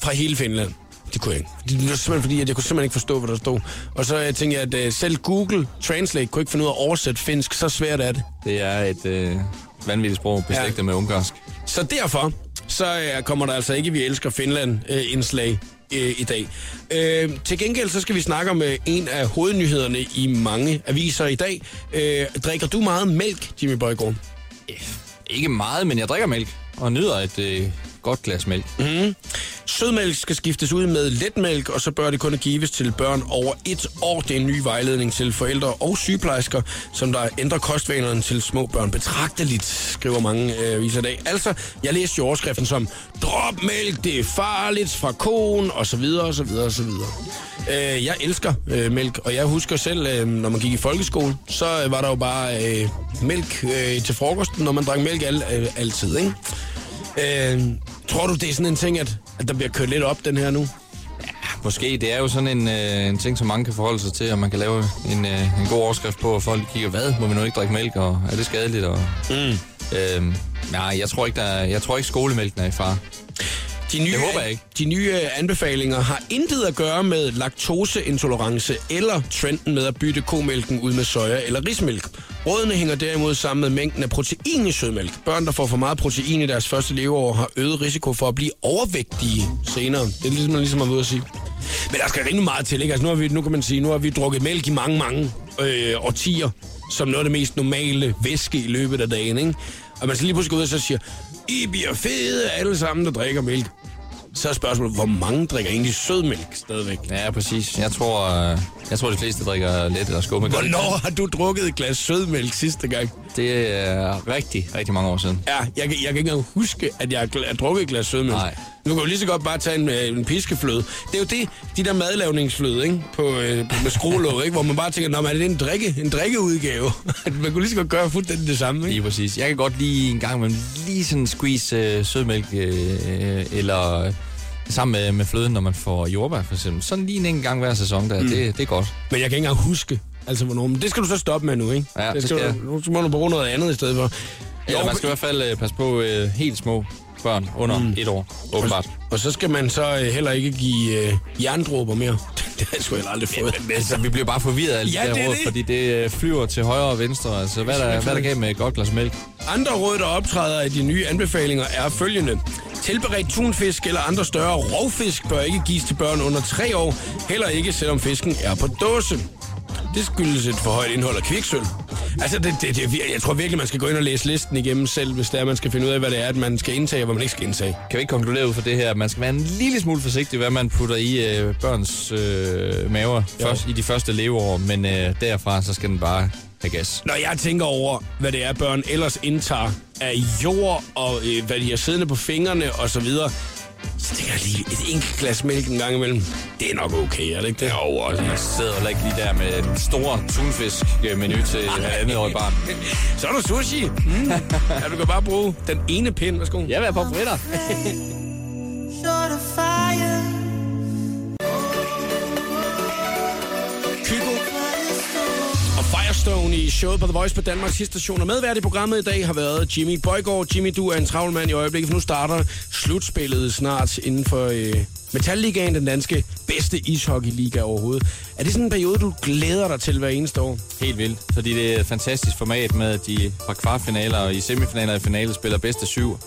Fra hele Finland. Det kunne jeg ikke. Det var simpelthen fordi, at jeg kunne simpelthen ikke forstå, hvad der stod. Og så øh, tænkte jeg, at øh, selv Google Translate kunne ikke finde ud af at oversætte finsk. Så svært er det. Det er et øh, vanvittigt sprog, beslægtet ja. med ungarsk. Så derfor, så øh, kommer der altså ikke Vi elsker Finland øh, indslag øh, i dag. Øh, til gengæld så skal vi snakke om øh, en af hovednyhederne i mange aviser i dag. Øh, drikker du meget mælk, Jimmy Bøjgaard? Ikke meget, men jeg drikker mælk og nyder et øh, godt glas mælk. Mm. Sødmælk skal skiftes ud med letmælk, og så bør det kun gives til børn over et år. Det er en ny vejledning til forældre og sygeplejersker, som der ændrer kostvanerne til små børn betragteligt, skriver mange øh, aviser i dag. Altså, jeg læste jo overskriften som, drop mælk, det er farligt fra konen, og så videre, og så videre, og så videre. Øh, jeg elsker øh, mælk, og jeg husker selv, øh, når man gik i folkeskole, så øh, var der jo bare øh, mælk øh, til frokosten, når man drak mælk al, øh, altid, ikke? Øh, tror du, det er sådan en ting, at, at der bliver kørt lidt op, den her nu? Måske, det er jo sådan en, øh, en ting, som mange kan forholde sig til, og man kan lave en, øh, en god overskrift på, og folk kigger, hvad, må vi nu ikke drikke mælk, og er det skadeligt? Og, mm. øh, nej, jeg tror ikke, der er, jeg tror ikke skolemælken er i far. De nye, Det håber jeg ikke. De nye øh, anbefalinger har intet at gøre med laktoseintolerance eller trenden med at bytte komælken ud med soja eller rismælk. Rådene hænger derimod sammen med mængden af protein i sødmælk. Børn, der får for meget protein i deres første leveår, har øget risiko for at blive overvægtige senere. Det er ligesom, man ligesom været ude at sige. Men der skal rimelig meget til, ikke? Altså, nu, har vi, nu kan man sige, nu har vi drukket mælk i mange, mange øh, årtier, som noget af det mest normale væske i løbet af dagen, ikke? Og man skal lige pludselig gå ud og så siger, I bliver fede alle sammen, der drikker mælk. Så er spørgsmålet, hvor mange drikker egentlig sødmælk stadigvæk? Ja, præcis. Jeg tror, øh, jeg tror de fleste drikker let eller skummælk. Hvornår har du drukket et glas sødmælk sidste gang? Det er rigtig, rigtig mange år siden. Ja, jeg, kan- jeg kan ikke engang huske, at jeg har drukket et glas sødmælk. Nej. Nu kan du lige så godt bare tage en, øh, en piskefløde. Det er jo det, de der madlavningsfløde, ikke? På, øh, på- med skruelåg, ikke? Hvor man bare tænker, Nå, men er det en, drikke, en drikkeudgave? man kunne lige så godt gøre fuldstændig det samme, ikke? Lige præcis. Jeg kan godt lige en gang med lige sådan squeeze øh, sødmælk, øh, eller øh, sammen med, med fløden, når man får jordbær for eksempel. Sådan lige en enkelt gang hver sæson, der, mm. det, det er godt. Men jeg kan ikke engang huske, altså hvornår. Men det skal du så stoppe med nu, ikke? Ja, det skal skal du, nu må du bruge noget andet i stedet for. Eller man skal i hvert fald øh, passe på øh, helt små børn under mm. et år, åbenbart. Og så skal man så øh, heller ikke give øh, jerndråber mere. det har jeg sgu heller aldrig fået. Men, altså, vi bliver bare forvirret af Ja, de det der er råd, fordi det øh, flyver til højre og venstre. Altså, hvad er der, hvad er der galt med et godt glas mælk? Andre råd, der optræder af de nye anbefalinger, er følgende. Tilberedt tunfisk eller andre større rovfisk bør ikke gives til børn under 3 år, heller ikke selvom fisken er på dåse. Det skyldes et for højt indhold af kviksøl. Altså, det, det, det, jeg tror virkelig, man skal gå ind og læse listen igennem selv, hvis det er, man skal finde ud af, hvad det er, at man skal indtage, og hvad man ikke skal indtage. Kan vi ikke konkludere ud fra det her, at man skal være en lille smule forsigtig, hvad man putter i øh, børns øh, maver først, i de første leveår, men øh, derfra så skal den bare have gas. Når jeg tænker over, hvad det er, børn ellers indtager af jord, og øh, hvad de har siddende på fingrene og så videre, jeg lige, et enkelt glas mælk en gang imellem, det er nok okay, er det ikke det? Jo, altså. Jeg sidder heller ikke lige der med en stor tunfisk-menu til et halvandet årigt barn. Så er der sushi. Mm. ja, du kan bare bruge den ene pind. Værsgo. Jeg vil have pomfritter. Og i showet på The Voice på Danmarks sidste station. Og medvært i programmet i dag har været Jimmy Bøjgaard. Jimmy, du er en travl mand i øjeblikket, for nu starter slutspillet snart inden for øh, Metalligaen, den danske bedste ishockeyliga overhovedet. Er det sådan en periode, du glæder dig til hver eneste år? Helt vildt, fordi det er et fantastisk format med, at de fra kvartfinaler og i semifinaler og i finale spiller bedste syv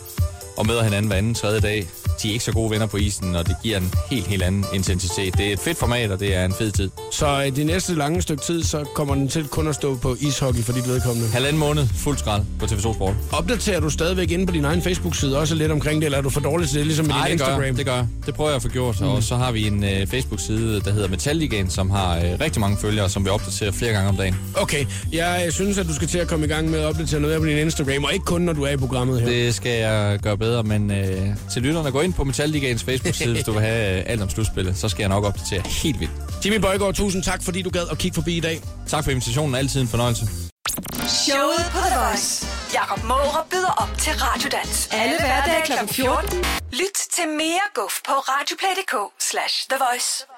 og møder hinanden hver anden tredje dag. de er ikke så gode venner på isen, og det giver en helt, helt anden intensitet. Det er et fedt format, og det er en fed tid. Så øh, de næste lange stykke tid, så kommer den til kun at stå på ishockey for dit vedkommende. Halvanden måned, fuld skrald på TV2 Sport. Opdaterer du stadigvæk inde på din egen Facebook-side også lidt omkring det, eller er du for dårlig til det, ligesom med Nej, din det gør, Instagram? jeg, det gør. Det prøver jeg at få gjort. Mm. Og så har vi en øh, Facebook-side, der hedder Metalligaen, som har øh, rigtig mange følgere, som vi opdaterer flere gange om dagen. Okay, jeg øh, synes, at du skal til at komme i gang med at opdatere noget af på din Instagram, og ikke kun, når du er i programmet her. Det skal jeg gøre bedre, men øh, til lytterne, gå ind på Metalligaens Facebook-side, hvis du vil have øh, alt om slutspillet. Så skal jeg nok opdatere helt vildt. Jimmy Bøjgaard, tusind tak, fordi du gad at kigge forbi i dag. Tak for invitationen. Altid en fornøjelse. Showet på The Voice. Jakob Måre byder op til Radiodans. Alle hverdage kl. 14. Lyt til mere guf på radioplay.dk slash The Voice.